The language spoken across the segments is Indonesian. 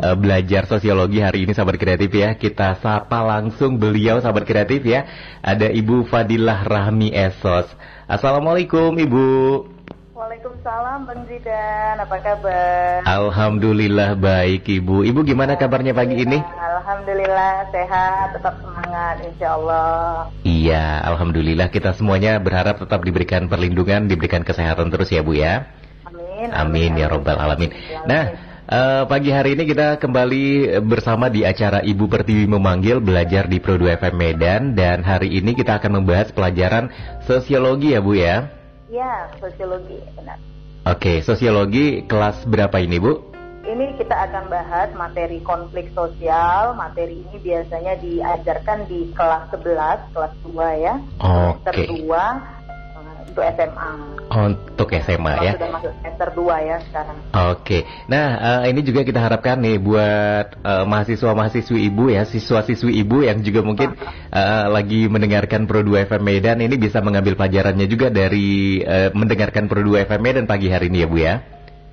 uh, belajar sosiologi hari ini sahabat kreatif ya. Kita sapa langsung beliau sahabat kreatif ya. Ada Ibu Fadilah Rahmi Esos. Assalamualaikum Ibu. Waalaikumsalam Bang Zidan, apa kabar? Alhamdulillah baik Ibu. Ibu gimana kabarnya pagi ini? Alhamdulillah sehat, tetap semangat insya Allah. Iya, Alhamdulillah kita semuanya berharap tetap diberikan perlindungan, diberikan kesehatan terus ya Bu ya. Amin. Amin, ya Robbal Alamin. Nah, uh, pagi hari ini kita kembali bersama di acara Ibu Pertiwi Memanggil Belajar di Pro 2 FM Medan dan hari ini kita akan membahas pelajaran sosiologi ya Bu ya. Ya, sosiologi, benar. Oke, sosiologi kelas berapa ini, Bu? Ini kita akan bahas materi konflik sosial. Materi ini biasanya diajarkan di kelas 11, kelas 2 ya. Oke. Okay. Semester 2 untuk SMA. Untuk SMA ya. Sudah masuk semester 2 ya sekarang. Oke. Nah, uh, ini juga kita harapkan nih buat uh, mahasiswa-mahasiswi ibu ya, siswa-siswi ibu yang juga mungkin uh, lagi mendengarkan Pro 2 FM Medan ini bisa mengambil pelajarannya juga dari uh, mendengarkan Pro 2 FM Medan pagi hari ini ya, Bu ya.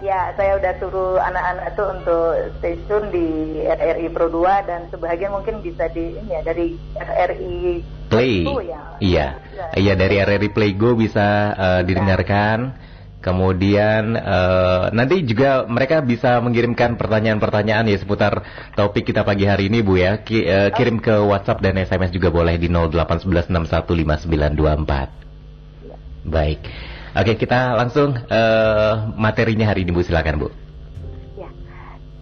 Ya, saya udah suruh anak-anak itu untuk stay tune di RRI Pro 2 dan sebagian mungkin bisa di ini ya dari RRI Play. ya. Iya. Ya. Iya dari RRI Play Go bisa uh, didengarkan. Kemudian uh, nanti juga mereka bisa mengirimkan pertanyaan-pertanyaan ya seputar topik kita pagi hari ini Bu ya. Ki, uh, kirim ke WhatsApp dan SMS juga boleh di 081615924. Baik. Oke, kita langsung uh, materinya hari ini Bu, silakan Bu. Ya.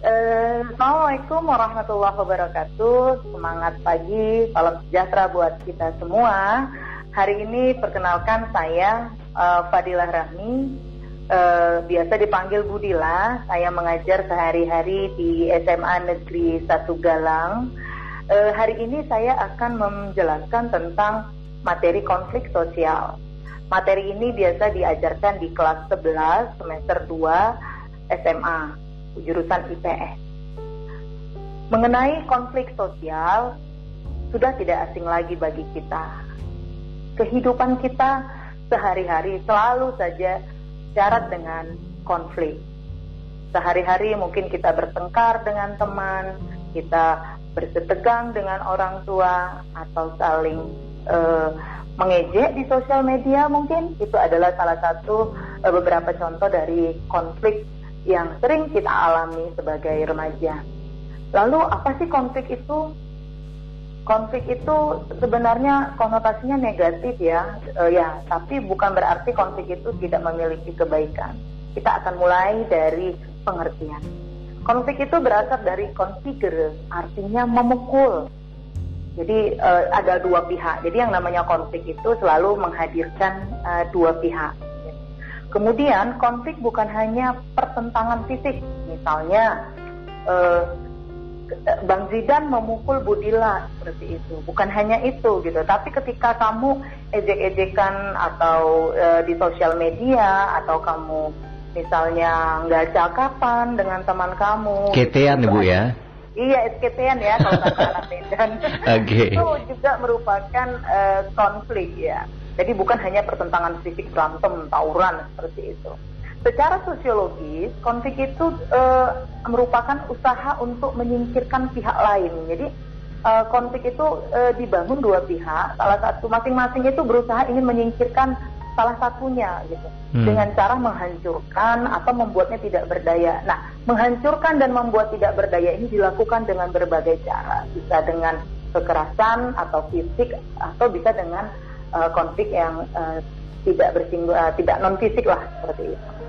Uh, Assalamualaikum warahmatullahi wabarakatuh. Semangat pagi, salam sejahtera buat kita semua. Hari ini perkenalkan saya uh, Fadilah Rahmi, uh, biasa dipanggil Budila. Saya mengajar sehari-hari di SMA Negeri 1 Galang. Uh, hari ini saya akan menjelaskan tentang materi konflik sosial. Materi ini biasa diajarkan di kelas 11 semester 2 SMA jurusan IPS. Mengenai konflik sosial sudah tidak asing lagi bagi kita. Kehidupan kita sehari-hari selalu saja syarat dengan konflik. Sehari-hari mungkin kita bertengkar dengan teman, kita bersetegang dengan orang tua atau saling uh, mengejek di sosial media mungkin itu adalah salah satu uh, beberapa contoh dari konflik yang sering kita alami sebagai remaja. Lalu apa sih konflik itu? Konflik itu sebenarnya konotasinya negatif ya, uh, ya. Tapi bukan berarti konflik itu tidak memiliki kebaikan. Kita akan mulai dari pengertian. Konflik itu berasal dari konfigure, artinya memukul, jadi uh, ada dua pihak. Jadi yang namanya konflik itu selalu menghadirkan uh, dua pihak. Kemudian konflik bukan hanya pertentangan fisik, misalnya uh, Bang Zidan memukul Budila seperti itu. Bukan hanya itu gitu, tapi ketika kamu ejek-ejekan atau uh, di sosial media atau kamu misalnya nggak cakapan dengan teman kamu. Ketean ibu ya? Iya, SKTN ya kalau kata anak Medan. Okay. Itu juga merupakan uh, konflik ya. Jadi bukan hanya pertentangan fisik berantem, tawuran seperti itu. Secara sosiologis, konflik itu uh, merupakan usaha untuk menyingkirkan pihak lain. Jadi uh, konflik itu uh, dibangun dua pihak, salah satu masing-masing itu berusaha ingin menyingkirkan salah satunya gitu hmm. dengan cara menghancurkan atau membuatnya tidak berdaya. Nah, menghancurkan dan membuat tidak berdaya ini dilakukan dengan berbagai cara, bisa dengan kekerasan atau fisik atau bisa dengan uh, konflik yang uh, tidak bersinggung, uh, tidak non fisik lah seperti itu.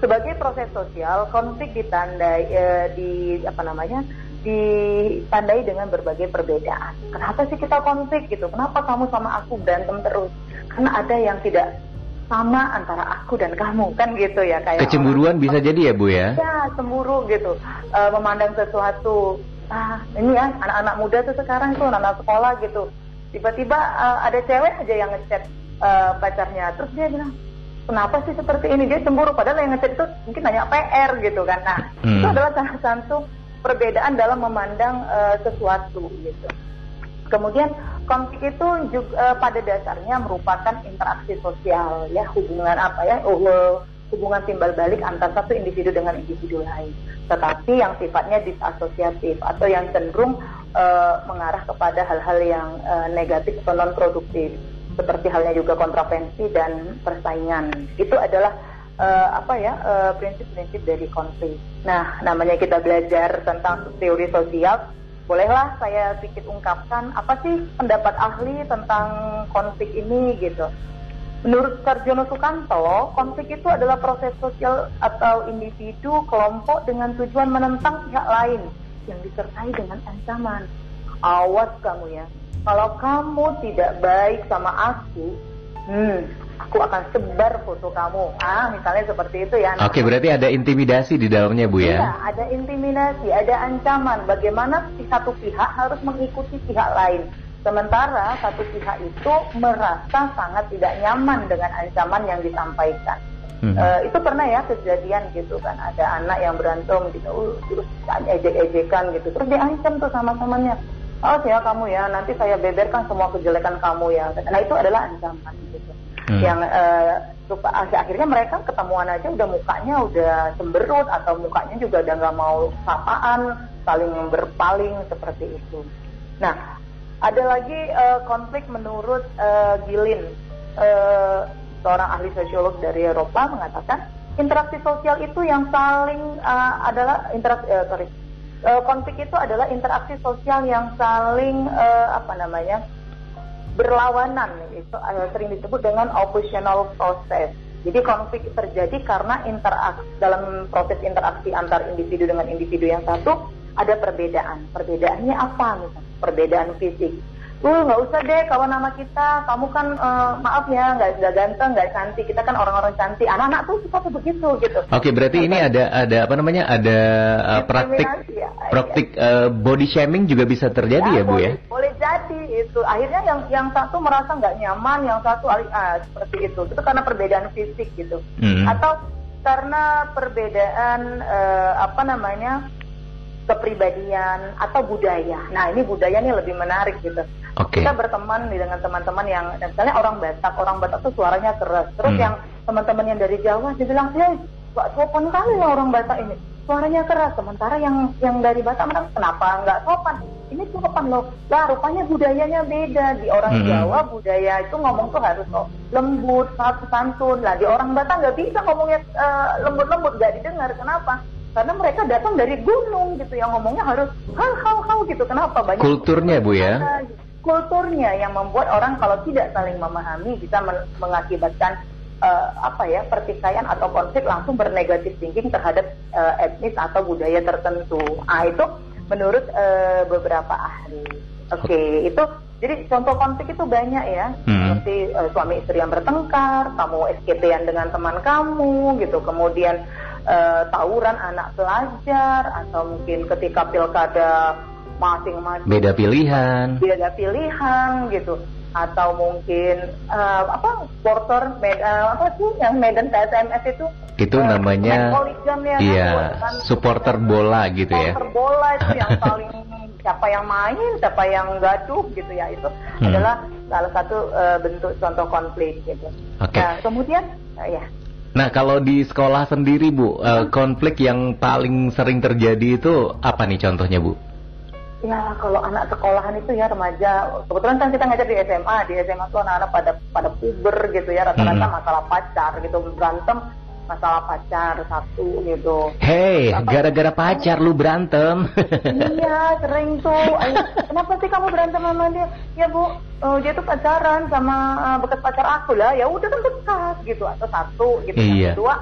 Sebagai proses sosial, konflik ditandai uh, di apa namanya? ditandai dengan berbagai perbedaan. Kenapa sih kita konflik gitu? Kenapa kamu sama aku berantem terus? Karena ada yang tidak sama antara aku dan kamu kan gitu ya kayak kecemburuan orang, bisa jadi ya bu ya ya cemburu gitu e, memandang sesuatu ah ini ya anak-anak muda tuh sekarang tuh anak-anak sekolah gitu tiba-tiba uh, ada cewek aja yang ngechat uh, pacarnya terus dia bilang kenapa sih seperti ini? Dia cemburu padahal yang ngechat itu mungkin hanya PR gitu kan. Nah hmm. itu adalah salah satu perbedaan dalam memandang uh, sesuatu gitu. Kemudian konflik itu juga uh, pada dasarnya merupakan interaksi sosial ya hubungan apa ya uh, hubungan timbal balik antara satu individu dengan individu lain, tetapi yang sifatnya disasosiatif atau yang cenderung uh, mengarah kepada hal-hal yang uh, negatif atau non produktif, seperti halnya juga kontravensi dan persaingan. Itu adalah uh, apa ya prinsip-prinsip uh, dari konflik. Nah, namanya kita belajar tentang teori sosial, bolehlah saya sedikit ungkapkan apa sih pendapat ahli tentang konflik ini gitu. Menurut Karjono Sukanto, konflik itu adalah proses sosial atau individu, kelompok dengan tujuan menentang pihak lain yang disertai dengan ancaman. Awas kamu ya, kalau kamu tidak baik sama aku, hmm, aku akan sebar foto kamu. Ah, misalnya seperti itu ya. Oke, berarti ada intimidasi di dalamnya, Bu ya? Iya, ada intimidasi, ada ancaman. Bagaimana si satu pihak harus mengikuti pihak lain. Sementara satu pihak itu merasa sangat tidak nyaman dengan ancaman yang disampaikan. Hmm. Uh, itu pernah ya kejadian gitu kan ada anak yang berantem gitu uh, terus ejek-ejekan gitu terus diancam tuh sama temannya oh ya kamu ya. Nanti saya beberkan semua kejelekan kamu ya. Nah itu adalah ancaman gitu. Hmm. yang uh, akhirnya mereka ketemuan aja udah mukanya udah cemberut atau mukanya juga udah nggak mau sapaan saling berpaling seperti itu. Nah ada lagi uh, konflik menurut uh, Gilin, uh, seorang ahli sosiolog dari Eropa mengatakan interaksi sosial itu yang saling uh, adalah interaksi uh, sorry uh, konflik itu adalah interaksi sosial yang saling uh, apa namanya berlawanan itu uh, sering disebut dengan oppositional process. Jadi konflik terjadi karena interaksi dalam proses interaksi antar individu dengan individu yang satu ada perbedaan. Perbedaannya apa misalnya? Perbedaan fisik. Uh, nggak usah deh kawan nama kita. Kamu kan uh, maaf ya nggak nggak ganteng, nggak cantik. Kita kan orang-orang cantik. Anak-anak tuh suka begitu gitu. Oke, okay, berarti ini ada ada apa namanya? Ada uh, praktik ya, praktik uh, body shaming juga bisa terjadi ya, ya Bu boleh, ya? Boleh jadi itu. Akhirnya yang yang satu merasa nggak nyaman, yang satu ah, seperti itu. Itu karena perbedaan fisik gitu. Hmm. Atau karena perbedaan uh, apa namanya? kepribadian atau budaya. Nah ini budaya ini lebih menarik gitu. Okay. Kita berteman dengan teman-teman yang misalnya orang Batak, orang Batak tuh suaranya keras. Terus hmm. yang teman-teman yang dari Jawa dia bilang, "Hei, Pak sopan kali ya orang Batak ini. Suaranya keras." Sementara yang yang dari Batak mereka kenapa nggak sopan? Ini sopan loh. Lah rupanya budayanya beda. Di orang hmm. Jawa budaya itu ngomong tuh harus oh, lembut, satu santun. Lah di orang Batak nggak bisa ngomongnya uh, lembut-lembut, nggak didengar. Kenapa? karena mereka datang dari gunung gitu yang ngomongnya harus hal hal hal gitu kenapa banyak kulturnya bu ya kulturnya yang membuat orang kalau tidak saling memahami bisa men mengakibatkan uh, apa ya pertikaian atau konflik langsung bernegatif thinking terhadap uh, etnis atau budaya tertentu. Ah itu menurut uh, beberapa ahli. Oke, okay, itu jadi contoh konflik itu banyak ya, hmm. seperti uh, suami istri yang bertengkar, kamu SKP-an dengan teman kamu gitu, kemudian uh, tawuran anak pelajar atau mungkin ketika pilkada masing-masing. Beda pilihan. Beda pilihan gitu. Atau mungkin uh, apa supporter med, uh, apa sih yang Medan PSMS itu? Itu uh, namanya ya, iya kan, supporter bola gitu supporter ya. Supporter bola itu yang paling siapa yang main siapa yang gaduh gitu ya. Itu hmm. adalah salah satu uh, bentuk contoh konflik gitu. Okay. nah kemudian uh, ya. Nah, kalau di sekolah sendiri, Bu, uh, konflik yang paling sering terjadi itu apa nih contohnya, Bu? Ya, kalau anak sekolahan itu ya remaja, kebetulan kan kita ngajar di SMA, di SMA tuh anak-anak pada pada puber gitu ya, rata-rata hmm. masalah pacar gitu, berantem masalah pacar satu gitu. Hei, gara-gara pacar lu berantem. iya, sering tuh. Ayo, kenapa sih kamu berantem sama dia? Ya bu, uh, dia tuh pacaran sama uh, bekas pacar aku lah. Ya udah kan dekat gitu atau satu gitu. Iya. Yang kedua,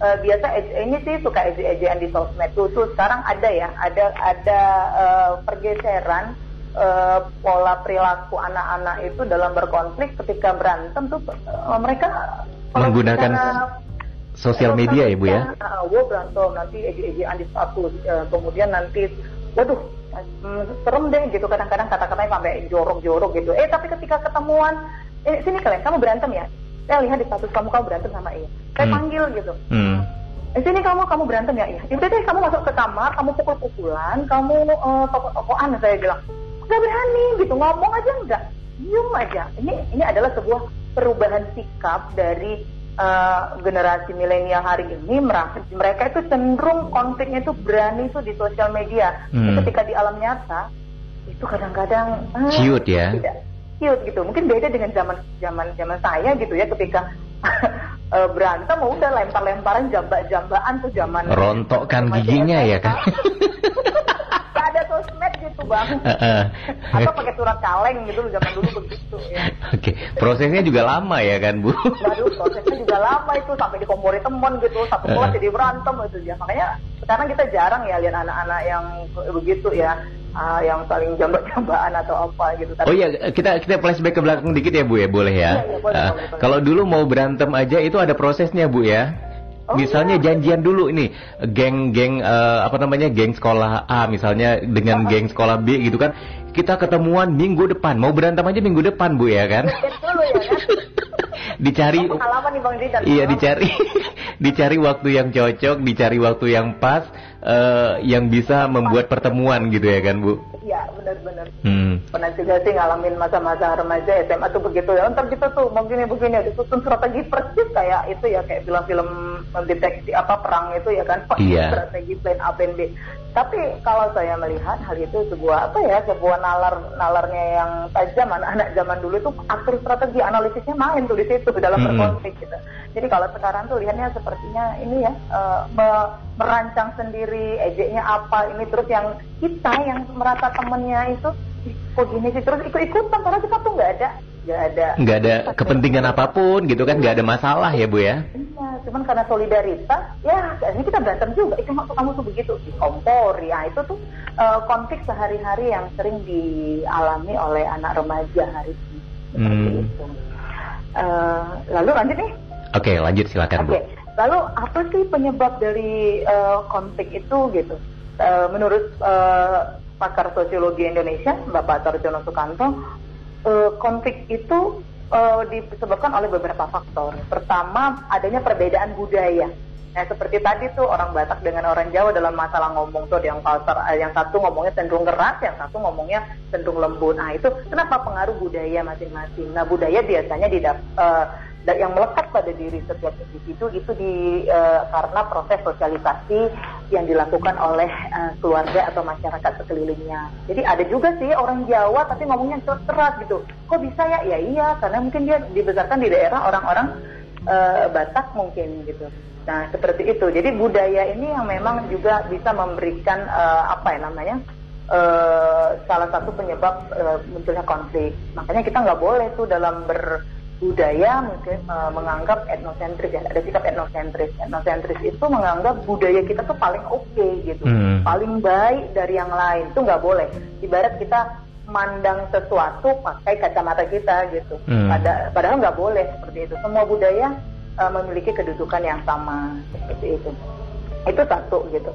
uh, biasa ini sih suka eje-ejean di sosmed tuh, tuh sekarang ada ya, ada ada uh, pergeseran uh, pola perilaku anak-anak itu dalam berkonflik ketika berantem tuh uh, mereka menggunakan sosial media ya bu ya? Uh, gue berantem nanti eji-ejian di status, uh, kemudian nanti, waduh mm, serem deh gitu kadang-kadang kata-katanya sampai jorok-jorok gitu. Eh tapi ketika ketemuan, eh sini kalian kamu berantem ya? Saya lihat di status kamu kamu berantem sama iya. Saya hmm. panggil gitu. Hmm. Eh sini kamu kamu berantem ya? Iya. Itu deh kamu masuk ke kamar, kamu pukul-pukulan, kamu uh, toko-tokoan saya bilang. Gak berani gitu ngomong aja enggak, diem aja. Ini ini adalah sebuah perubahan sikap dari uh, generasi milenial hari ini merasa mereka itu cenderung konfliknya itu berani itu di sosial media. Hmm. Ketika di alam nyata itu kadang-kadang ciut ya. Tidak cute gitu. Mungkin beda dengan zaman zaman zaman saya gitu ya ketika uh, berantem udah lempar-lemparan jambak-jambaan tuh zaman rontokkan giginya ya kan. Gak ada sosmed gitu bang. Uh, uh. Atau pakai surat kaleng gitu zaman dulu begitu ya. Oke, okay. prosesnya juga lama ya kan bu? Waduh, prosesnya juga lama itu sampai dikompori temen gitu, satu kelas uh. jadi berantem itu ya. Makanya sekarang kita jarang ya lihat anak-anak yang begitu ya uh, yang saling jambak-jambakan atau apa gitu. Tapi, oh iya, kita kita flashback ke belakang dikit ya Bu ya, boleh ya? Iya, iya, boleh, uh, boleh, Kalau dulu mau berantem aja itu ada prosesnya Bu ya. Oh, misalnya iya. janjian dulu ini geng-geng uh, apa namanya geng sekolah A misalnya dengan geng sekolah B gitu kan kita ketemuan minggu depan mau berantem aja minggu depan bu ya kan? Dulu ya kan? dicari oh, nih Bang Iya dicari dicari waktu yang cocok, dicari waktu yang pas uh, yang bisa membuat pertemuan gitu ya kan Bu? Iya benar-benar. Hmm. Pernah juga sih ngalamin masa-masa remaja SMA tuh begitu ya. Ntar kita tuh begini-begini disusun strategi persis kayak itu ya kayak film-film deteksi apa perang itu ya kan. Iya. Strategi plan A plan B. Tapi kalau saya melihat hal itu sebuah apa ya sebuah nalar nalarnya yang tajam anak-anak zaman dulu itu atur strategi analisisnya main tuh di situ dalam hmm. berkonflik gitu. Jadi kalau sekarang tuh lihatnya sepertinya ini ya uh, merancang sendiri ejeknya apa ini terus yang kita yang merasa temennya itu kok gini sih? Terus ikut-ikutan karena kita tuh nggak ada nggak ada. Nggak ada kepentingan apa pun gitu kan nggak ada masalah ya bu ya? Iya cuman karena solidaritas ya ini kita berantem juga. Itu maksud kamu tuh begitu dikompori ya itu tuh uh, konflik sehari-hari yang sering dialami oleh anak remaja hari ini. Hmm. itu. Uh, lalu lanjut nih. Oke lanjut silakan okay. bu lalu apa sih penyebab dari uh, konflik itu gitu uh, menurut uh, pakar sosiologi Indonesia Bapak Tarjono Sukanto uh, konflik itu uh, disebabkan oleh beberapa faktor. Pertama, adanya perbedaan budaya. Nah, seperti tadi tuh orang Batak dengan orang Jawa dalam masalah ngomong tuh yang culture, yang satu ngomongnya cenderung keras, yang satu ngomongnya cenderung lembut. Nah, itu kenapa pengaruh budaya masing-masing? Nah, budaya biasanya didap, uh, yang melekat pada diri setiap individu itu di uh, karena proses sosialisasi yang dilakukan oleh uh, keluarga atau masyarakat sekelilingnya. Jadi ada juga sih orang Jawa tapi ngomongnya keras gitu. Kok bisa ya? Ya iya, karena mungkin dia dibesarkan di daerah orang-orang uh, Batak mungkin gitu. Nah seperti itu. Jadi budaya ini yang memang juga bisa memberikan uh, apa ya namanya? Uh, salah satu penyebab uh, munculnya konflik. Makanya kita nggak boleh tuh dalam ber budaya mungkin uh, menganggap etnosentris ya ada sikap etnosentris. Etnosentris itu menganggap budaya kita tuh paling oke okay, gitu hmm. paling baik dari yang lain. Itu nggak boleh. Ibarat kita mandang sesuatu pakai kacamata kita gitu. Hmm. Pada, padahal nggak boleh seperti itu. Semua budaya uh, memiliki kedudukan yang sama seperti itu. Itu satu gitu.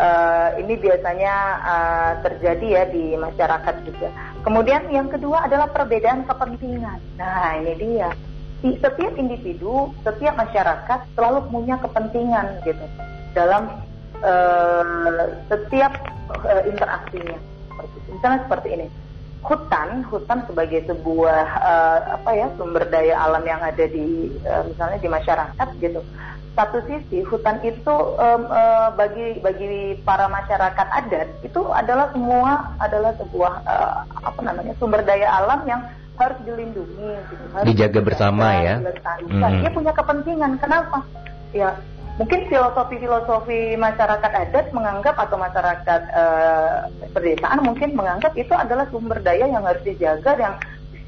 Uh, ini biasanya uh, terjadi ya di masyarakat juga. Kemudian yang kedua adalah perbedaan kepentingan. Nah ini dia. Setiap individu, setiap masyarakat selalu punya kepentingan gitu dalam uh, setiap uh, interaksinya. Misalnya seperti ini. Hutan, hutan sebagai sebuah uh, apa ya sumber daya alam yang ada di uh, misalnya di masyarakat gitu. Satu sisi hutan itu um, uh, bagi bagi para masyarakat adat itu adalah semua adalah sebuah uh, apa namanya sumber daya alam yang harus dilindungi gitu, harus dijaga bersama ya. mm. dia punya kepentingan kenapa? Ya mungkin filosofi-filosofi masyarakat adat menganggap atau masyarakat uh, pedesaan mungkin menganggap itu adalah sumber daya yang harus dijaga yang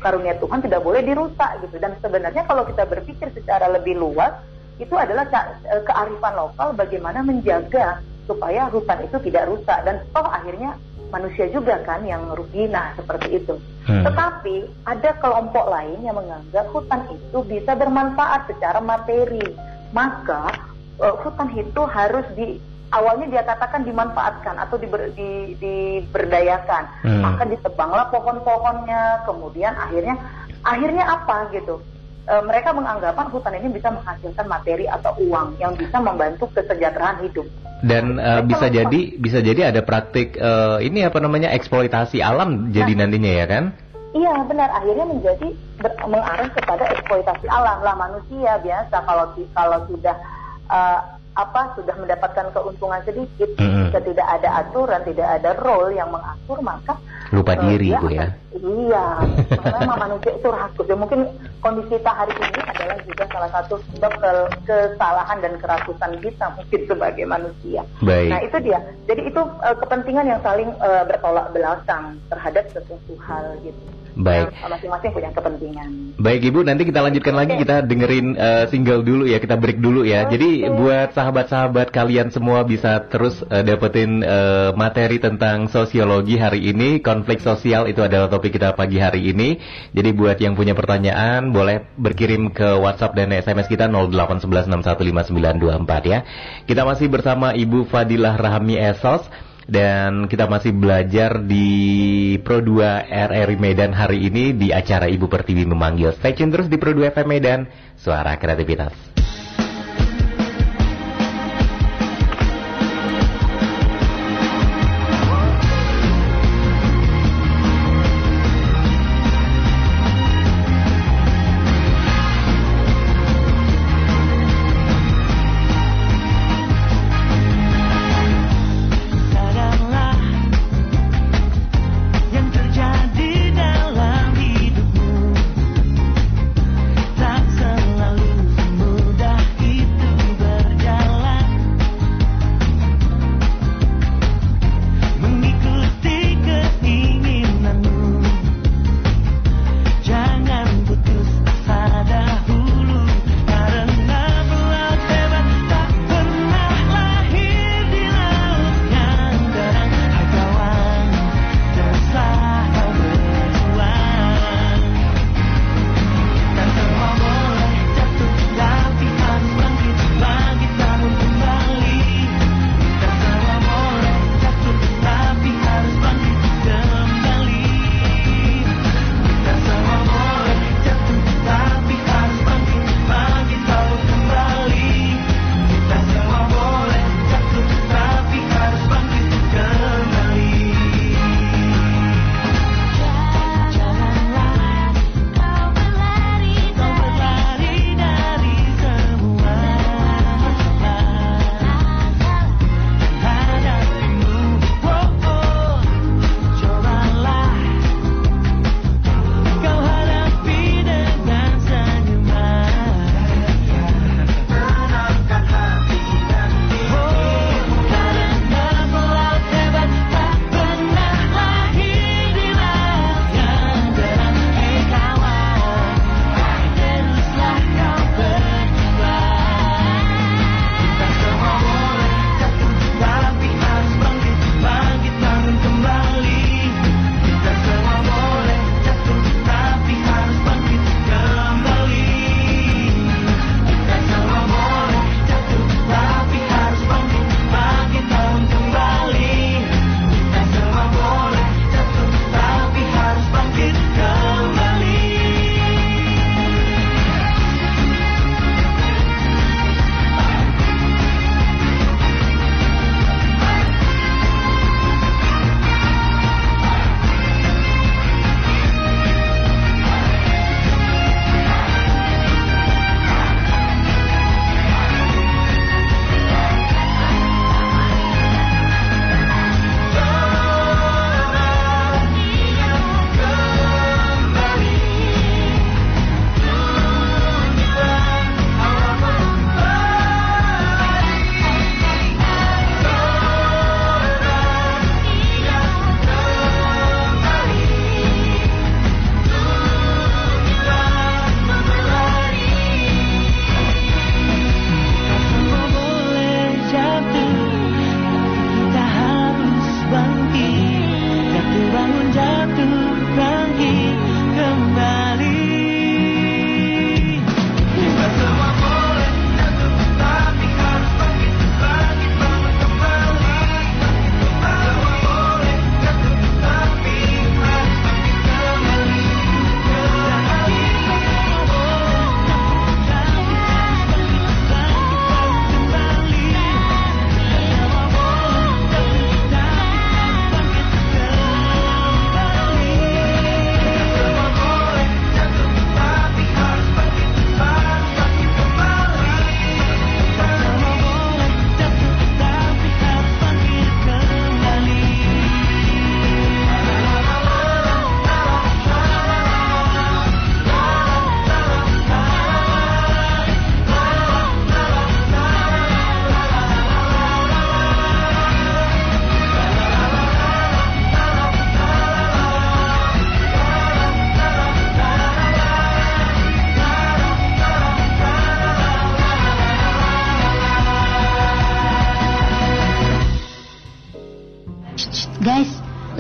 karunia Tuhan tidak boleh dirusak gitu dan sebenarnya kalau kita berpikir secara lebih luas itu adalah eh, kearifan lokal bagaimana menjaga supaya hutan itu tidak rusak dan toh akhirnya manusia juga kan yang rugi nah seperti itu. Hmm. Tetapi ada kelompok lain yang menganggap hutan itu bisa bermanfaat secara materi. Maka uh, hutan itu harus di awalnya dia katakan dimanfaatkan atau diber, di, diberdayakan. Hmm. Maka ditebanglah pohon-pohonnya, kemudian akhirnya akhirnya apa gitu? e, mereka menganggapan hutan ini bisa menghasilkan materi atau uang yang bisa membantu kesejahteraan hidup. Dan uh, bisa jadi bisa jadi ada praktik uh, ini apa namanya eksploitasi alam jadi nah, nantinya ya kan? iya benar akhirnya menjadi ber, mengarah kepada eksploitasi alam lah manusia biasa kalau kalau sudah uh, apa sudah mendapatkan keuntungan sedikit, mm-hmm. tidak ada aturan, tidak ada role yang mengatur, maka lupa uh, diri bu ya. Iya, memang manusia itu rakus. Ya mungkin kondisi kita hari ini adalah juga salah satu sebab kesalahan dan kerakusan kita mungkin sebagai manusia. Baik. Nah itu dia. Jadi itu uh, kepentingan yang saling uh, bertolak belakang terhadap sesuatu hal gitu. Baik. Masing-masing punya kepentingan. Baik Ibu, nanti kita lanjutkan okay. lagi kita dengerin uh, single dulu ya, kita break dulu ya. Okay. Jadi buat sahabat-sahabat kalian semua bisa terus uh, dapetin uh, materi tentang sosiologi hari ini, konflik sosial itu adalah topik kita pagi hari ini. Jadi buat yang punya pertanyaan boleh berkirim ke WhatsApp dan SMS kita 08116159924 ya. Kita masih bersama Ibu Fadilah Rahmi Esos dan kita masih belajar di Pro 2 RRI Medan hari ini di acara Ibu Pertiwi memanggil. Stay tune terus di Pro 2 FM Medan, suara kreativitas.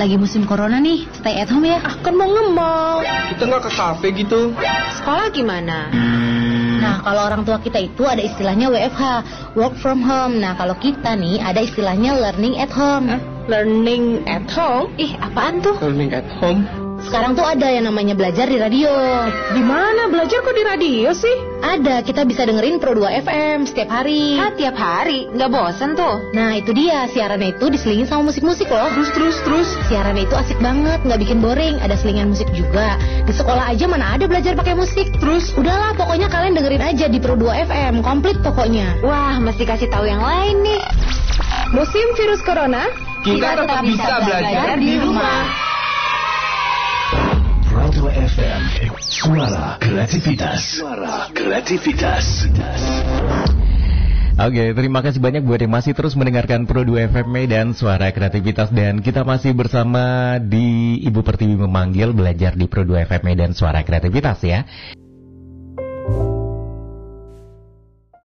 Lagi musim corona nih, stay at home ya. Ah, kan mau nge-mall. Kita nggak ke kafe gitu. Sekolah gimana? Nah, kalau orang tua kita itu ada istilahnya WFH, work from home. Nah, kalau kita nih ada istilahnya learning at home. Learning at home? Ih, apaan tuh? Learning at home. Sekarang tuh ada yang namanya belajar di radio. Di mana belajar kok di radio sih? Ada, kita bisa dengerin Pro 2 FM setiap hari. Ah, tiap hari. Nggak bosan tuh. Nah, itu dia. Siarannya itu diselingin sama musik-musik loh. Terus terus terus. Siarannya itu asik banget, nggak bikin boring. Ada selingan musik juga. Di sekolah aja mana ada belajar pakai musik. Terus? Udahlah, pokoknya kalian dengerin aja di Pro 2 FM. Komplit pokoknya. Wah, mesti kasih tahu yang lain nih. Musim virus corona, Kita tetap bisa belajar di rumah. Suara kreativitas. Suara kreativitas. Oke, terima kasih banyak buat yang masih terus mendengarkan Pro 2 FM dan Suara Kreativitas dan kita masih bersama di Ibu Pertiwi memanggil belajar di Pro 2 FM dan Suara Kreativitas ya.